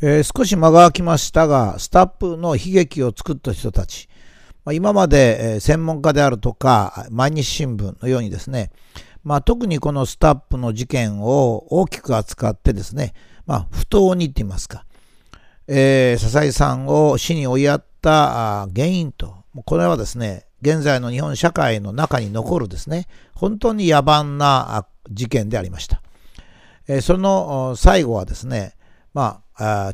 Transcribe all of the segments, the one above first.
えー、少し間が空きましたが、スタップの悲劇を作った人たち、まあ、今まで、え、専門家であるとか、毎日新聞のようにですね、まあ、特にこのスタップの事件を大きく扱ってですね、まあ、不当にって言いますか、えー、笹井さんを死に追いやった原因と、これはですね、現在の日本社会の中に残るですね、本当に野蛮な事件でありました。えー、その最後はですね、まあ、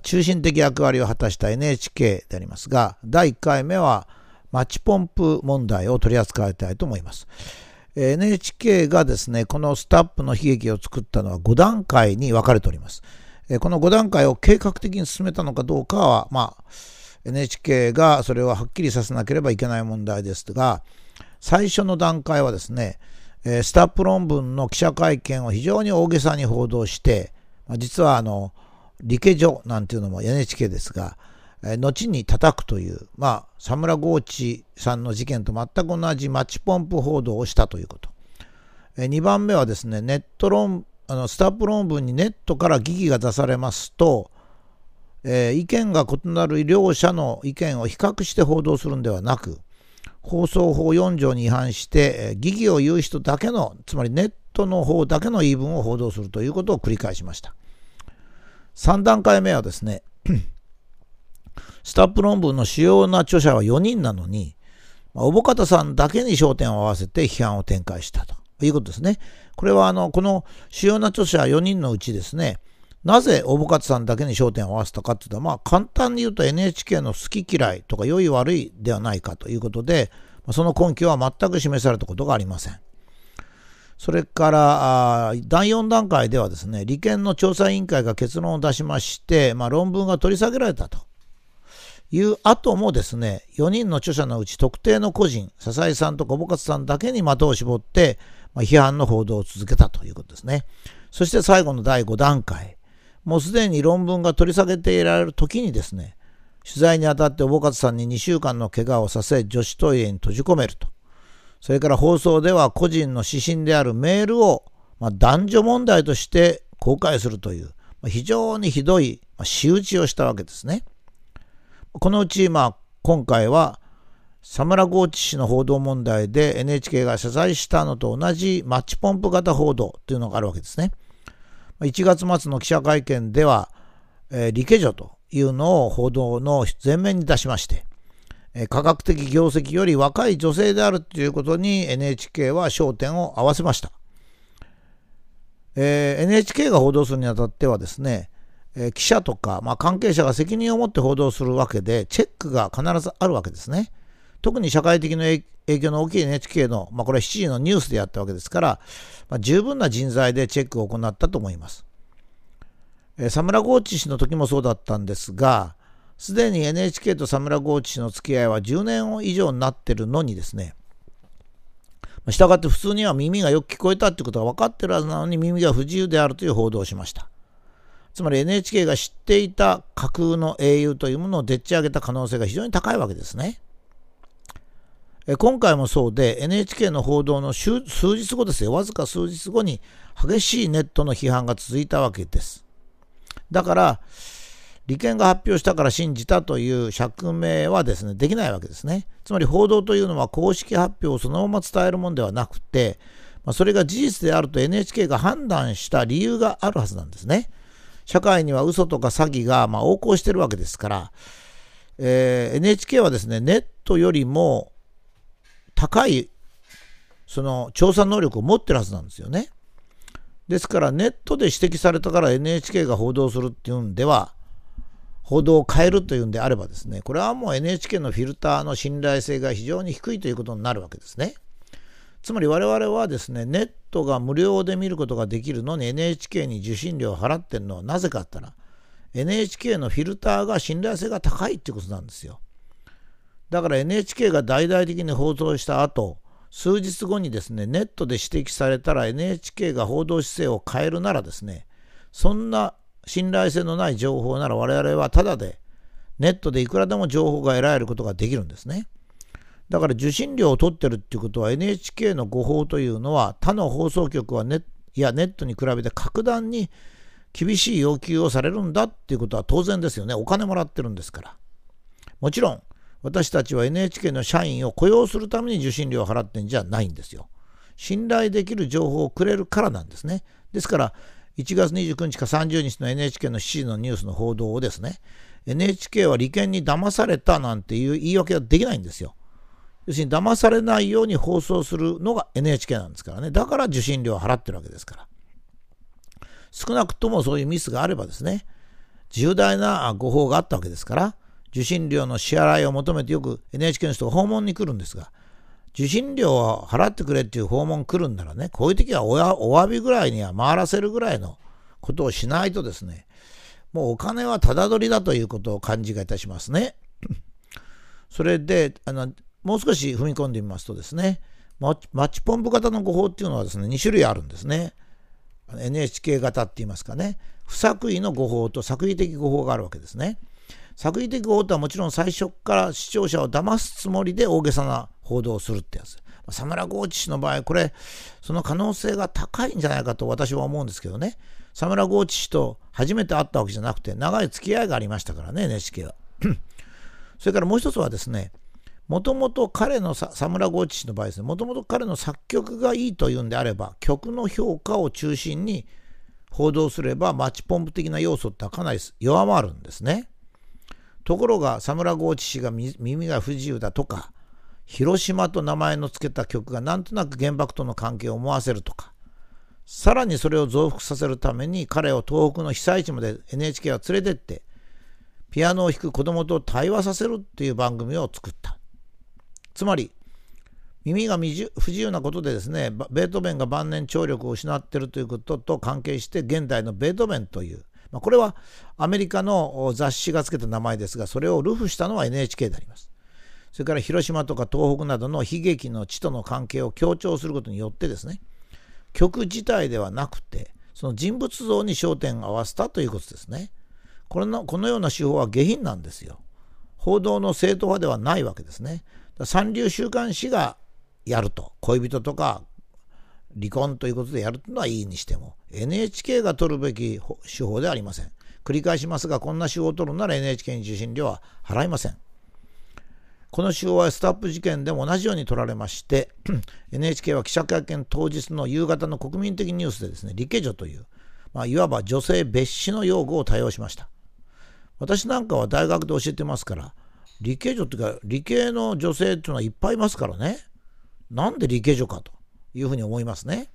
中心的役割を果たした NHK でありますが、第1回目はマッチポンプ問題を取り扱いたいと思います。NHK がですね、このスタップの悲劇を作ったのは5段階に分かれております。この5段階を計画的に進めたのかどうかは、まあ、NHK がそれをはっきりさせなければいけない問題ですが、最初の段階はですね、スタップ論文の記者会見を非常に大げさに報道して、実はあの、理系所なんていうのも NHK ですが、え後に叩くという、まあ、佐村豪地さんの事件と全く同じマッチポンプ報道をしたということ。え2番目はですね、ネット論、あのスタップ論文にネットから疑義が出されますと、えー、意見が異なる両者の意見を比較して報道するんではなく、放送法4条に違反して、えー、疑義を言う人だけの、つまりネットの方だけの言い分を報道するということを繰り返しました。3段階目はですね、スタップ論文の主要な著者は4人なのに、まあ、小保方さんだけに焦点を合わせて批判を展開したということですね。これはあの、この主要な著者4人のうちですね、なぜ大保勝さんだけに焦点を合わせたかっていうと、まあ簡単に言うと NHK の好き嫌いとか良い悪いではないかということで、その根拠は全く示されたことがありません。それから第4段階ではですね、利権の調査委員会が結論を出しまして、まあ、論文が取り下げられたという後もですね、4人の著者のうち特定の個人、笹井さんと小保勝さんだけに的を絞って、まあ、批判の報道を続けたということですね。そして最後の第5段階。もうすでに論文が取り下げていられる時にですね、取材にあたっておぼかつさんに2週間の怪我をさせ、女子トイレに閉じ込めると。それから放送では個人の指針であるメールを、まあ、男女問題として公開するという、まあ、非常にひどい、まあ、仕打ちをしたわけですね。このうち、まあ、今回は、佐村豪地氏の報道問題で NHK が謝罪したのと同じマッチポンプ型報道というのがあるわけですね。1月末の記者会見では、えー、理系女というのを報道の前面に出しまして、え、科学的業績より若い女性であるということに NHK は焦点を合わせました。えー、NHK が報道するにあたってはですね、えー、記者とか、まあ、関係者が責任を持って報道するわけで、チェックが必ずあるわけですね。特に社会的な影響の大きい NHK の、まあ、これは7時のニュースでやったわけですから、まあ、十分な人材でチェックを行ったと思います。えー、サムラゴーチ氏の時もそうだったんですが、すでに NHK とサムラゴーチ氏の付き合いは10年以上になってるのにですね、したがって普通には耳がよく聞こえたってことが分かってるはずなのに耳が不自由であるという報道をしました。つまり NHK が知っていた架空の英雄というものをでっち上げた可能性が非常に高いわけですね。今回もそうで NHK の報道の数日後ですよ、わずか数日後に激しいネットの批判が続いたわけです。だから、利権が発表したから信じたという釈明はですね、できないわけですね。つまり報道というのは公式発表をそのまま伝えるものではなくて、ま、それが事実であると NHK が判断した理由があるはずなんですね。社会には嘘とか詐欺がま横行してるわけですから、えー、NHK はですね、ネットよりも高いその調査能力を持ってるはずなんですよね。ですからネットで指摘されたから NHK が報道するっていうんでは報道を変えるというんであればですねこれはもう NHK のフィルターの信頼性が非常に低いということになるわけですね。つまり我々はですねネットが無料で見ることができるのに NHK に受信料を払ってるのはなぜかったら NHK のフィルターが信頼性が高いってことなんですよ。だから NHK が大々的に放送した後、数日後にですね、ネットで指摘されたら NHK が報道姿勢を変えるならですね、そんな信頼性のない情報なら我々はただでネットでいくらでも情報が得られることができるんですね。だから受信料を取ってるっていうことは NHK の誤報というのは他の放送局はネいやネットに比べて格段に厳しい要求をされるんだっていうことは当然ですよね。お金もらってるんですから。もちろん、私たちは NHK の社員を雇用するために受信料を払ってんじゃないんですよ。信頼できる情報をくれるからなんですね。ですから、1月29日か30日の NHK の7時のニュースの報道をですね、NHK は利権に騙されたなんていう言い訳ができないんですよ。要するに騙されないように放送するのが NHK なんですからね。だから受信料を払ってるわけですから。少なくともそういうミスがあればですね、重大な誤報があったわけですから、受信料の支払いを求めてよく NHK の人が訪問に来るんですが、受信料を払ってくれっていう訪問来るんならね、こういう時はお詫びぐらいには回らせるぐらいのことをしないとですね、もうお金はただ取りだということを感じがいたしますね。それで、あの、もう少し踏み込んでみますとですね、マッチポンプ型の誤報っていうのはですね、2種類あるんですね。NHK 型って言いますかね。不作為の誤報と作為的誤報があるわけですね。作為的誤報とはもちろん最初から視聴者を騙すつもりで大げさな報道するってやつ。サムラゴーチ氏の場合、これ、その可能性が高いんじゃないかと私は思うんですけどね。サムラゴーチ氏と初めて会ったわけじゃなくて、長い付き合いがありましたからね、NHK は。それからもう一つはですね、もともと彼のサムラゴーチ氏の場合ですね、もともと彼の作曲がいいというんであれば、曲の評価を中心に報道すれば、マッチポンプ的な要素ってかなり弱まるんですね。ところが、サムラゴーチ氏が耳が不自由だとか、広島と名前の付けた曲がなんとなく原爆との関係を思わせるとか、さらにそれを増幅させるために彼を東北の被災地まで NHK は連れてって、ピアノを弾く子供と対話させるっていう番組を作った。つまり、耳が不自由なことでですね、ベートーベンが晩年聴力を失っているということと関係して、現代のベートーベンという、まあ、これはアメリカの雑誌が付けた名前ですが、それをルフしたのは NHK であります。それから広島とか東北などの悲劇の地との関係を強調することによってですね、曲自体ではなくて、その人物像に焦点を合わせたということですね。これのこのような手法は下品なんですよ。報道の正統派ではないわけですね。三流週刊誌がやると恋人とか離婚ということでやるというのはいいにしても NHK が取るべき手法ではありません繰り返しますがこんな手法を取るなら NHK に受信料は払いませんこの手法はスタップ事件でも同じように取られまして NHK は記者会見当日の夕方の国民的ニュースでですね理系女という、まあ、いわば女性別紙の用語を多用しました私なんかは大学で教えてますから理系女っていうか、理系の女性っていうのはいっぱいいますからね。なんで理系女かというふうに思いますね。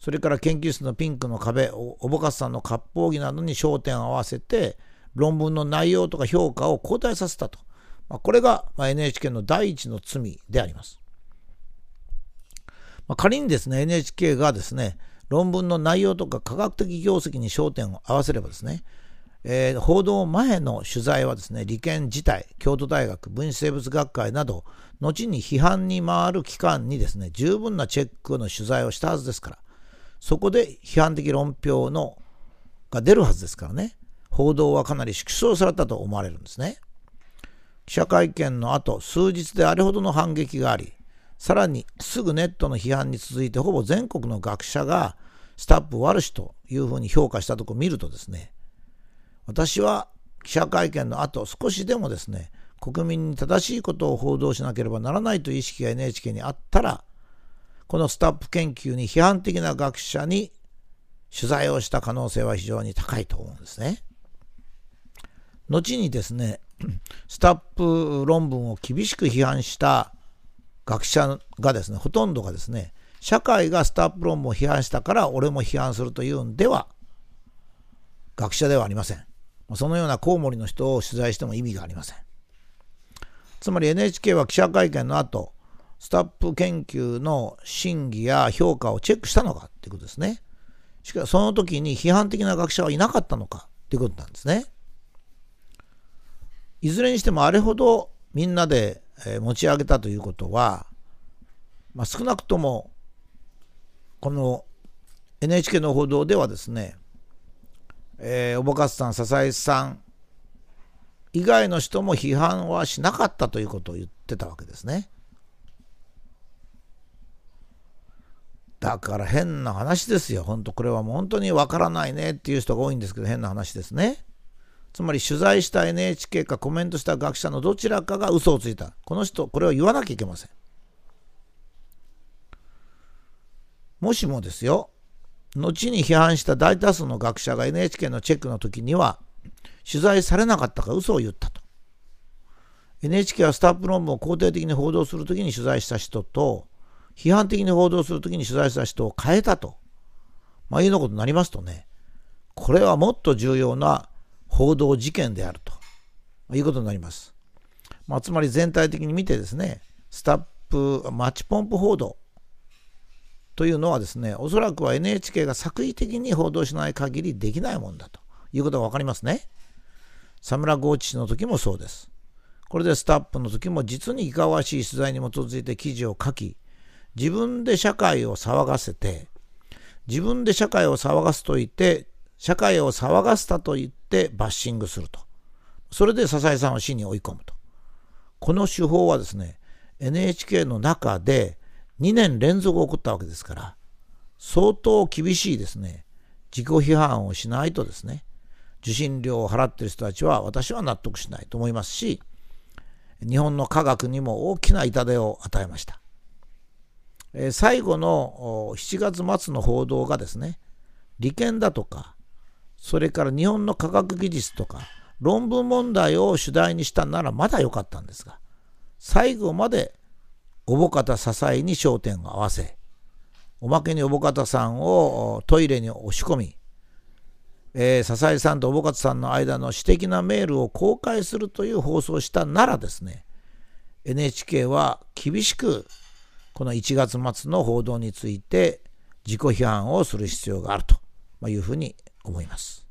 それから研究室のピンクの壁、おぼかすさんの割烹着などに焦点を合わせて、論文の内容とか評価を交代させたと。まあ、これが NHK の第一の罪であります。まあ、仮にですね、NHK がですね、論文の内容とか科学的業績に焦点を合わせればですね、えー、報道前の取材はですね、利権自体、京都大学、分子生物学会など、後に批判に回る機関にですね、十分なチェックの取材をしたはずですから、そこで批判的論評のが出るはずですからね、報道はかなり縮小されたと思われるんですね。記者会見の後、数日であれほどの反撃があり、さらにすぐネットの批判に続いて、ほぼ全国の学者がスタップ悪しというふうに評価したとこを見るとですね、私は記者会見の後少しでもですね国民に正しいことを報道しなければならないという意識が NHK にあったらこのスタップ研究に批判的な学者に取材をした可能性は非常に高いと思うんですね。後にですねスタップ論文を厳しく批判した学者がですねほとんどがですね社会がスタップ論文を批判したから俺も批判するというんでは学者ではありません。そのようなコウモリの人を取材しても意味がありません。つまり NHK は記者会見の後、スタップ研究の審議や評価をチェックしたのかっていうことですね。しかしその時に批判的な学者はいなかったのかっていうことなんですね。いずれにしてもあれほどみんなで持ち上げたということは、まあ、少なくともこの NHK の報道ではですねえー、おぼかすさん、笹井さん以外の人も批判はしなかったということを言ってたわけですね。だから変な話ですよ。本当これはもう本当にわからないねっていう人が多いんですけど変な話ですね。つまり取材した NHK かコメントした学者のどちらかが嘘をついた。この人、これを言わなきゃいけません。もしもですよ、後に批判した大多数の学者が NHK のチェックの時には、取材されなかったか嘘を言ったと。NHK はスタップ論文を肯定的に報道するときに取材した人と、批判的に報道するときに取材した人を変えたと、まあ、いうようなことになりますとね、これはもっと重要な報道事件であるということになります。まあ、つまり全体的に見てですね、スタップ、マッチポンプ報道というのはですね、おそらくは NHK が作為的に報道しない限りできないもんだということが分かりますね。サムラ・ゴーチ氏の時もそうです。これでスタップの時も実にいかわしい取材に基づいて記事を書き、自分で社会を騒がせて、自分で社会を騒がすと言って、社会を騒がせたと言ってバッシングすると。それで笹井さんを死に追い込むと。この手法はですね、NHK の中で2年連続起こったわけですから、相当厳しいですね、自己批判をしないとですね、受信料を払っている人たちは私は納得しないと思いますし、日本の科学にも大きな痛手を与えました。最後の7月末の報道がですね、利権だとか、それから日本の科学技術とか、論文問題を主題にしたならまだ良かったんですが、最後までおぼかた支えに焦点を合わせ、おまけにおぼかたさんをトイレに押し込み、えー、笹井さんとおぼかたさんの間の私的なメールを公開するという放送をしたならですね、NHK は厳しくこの1月末の報道について自己批判をする必要があるというふうに思います。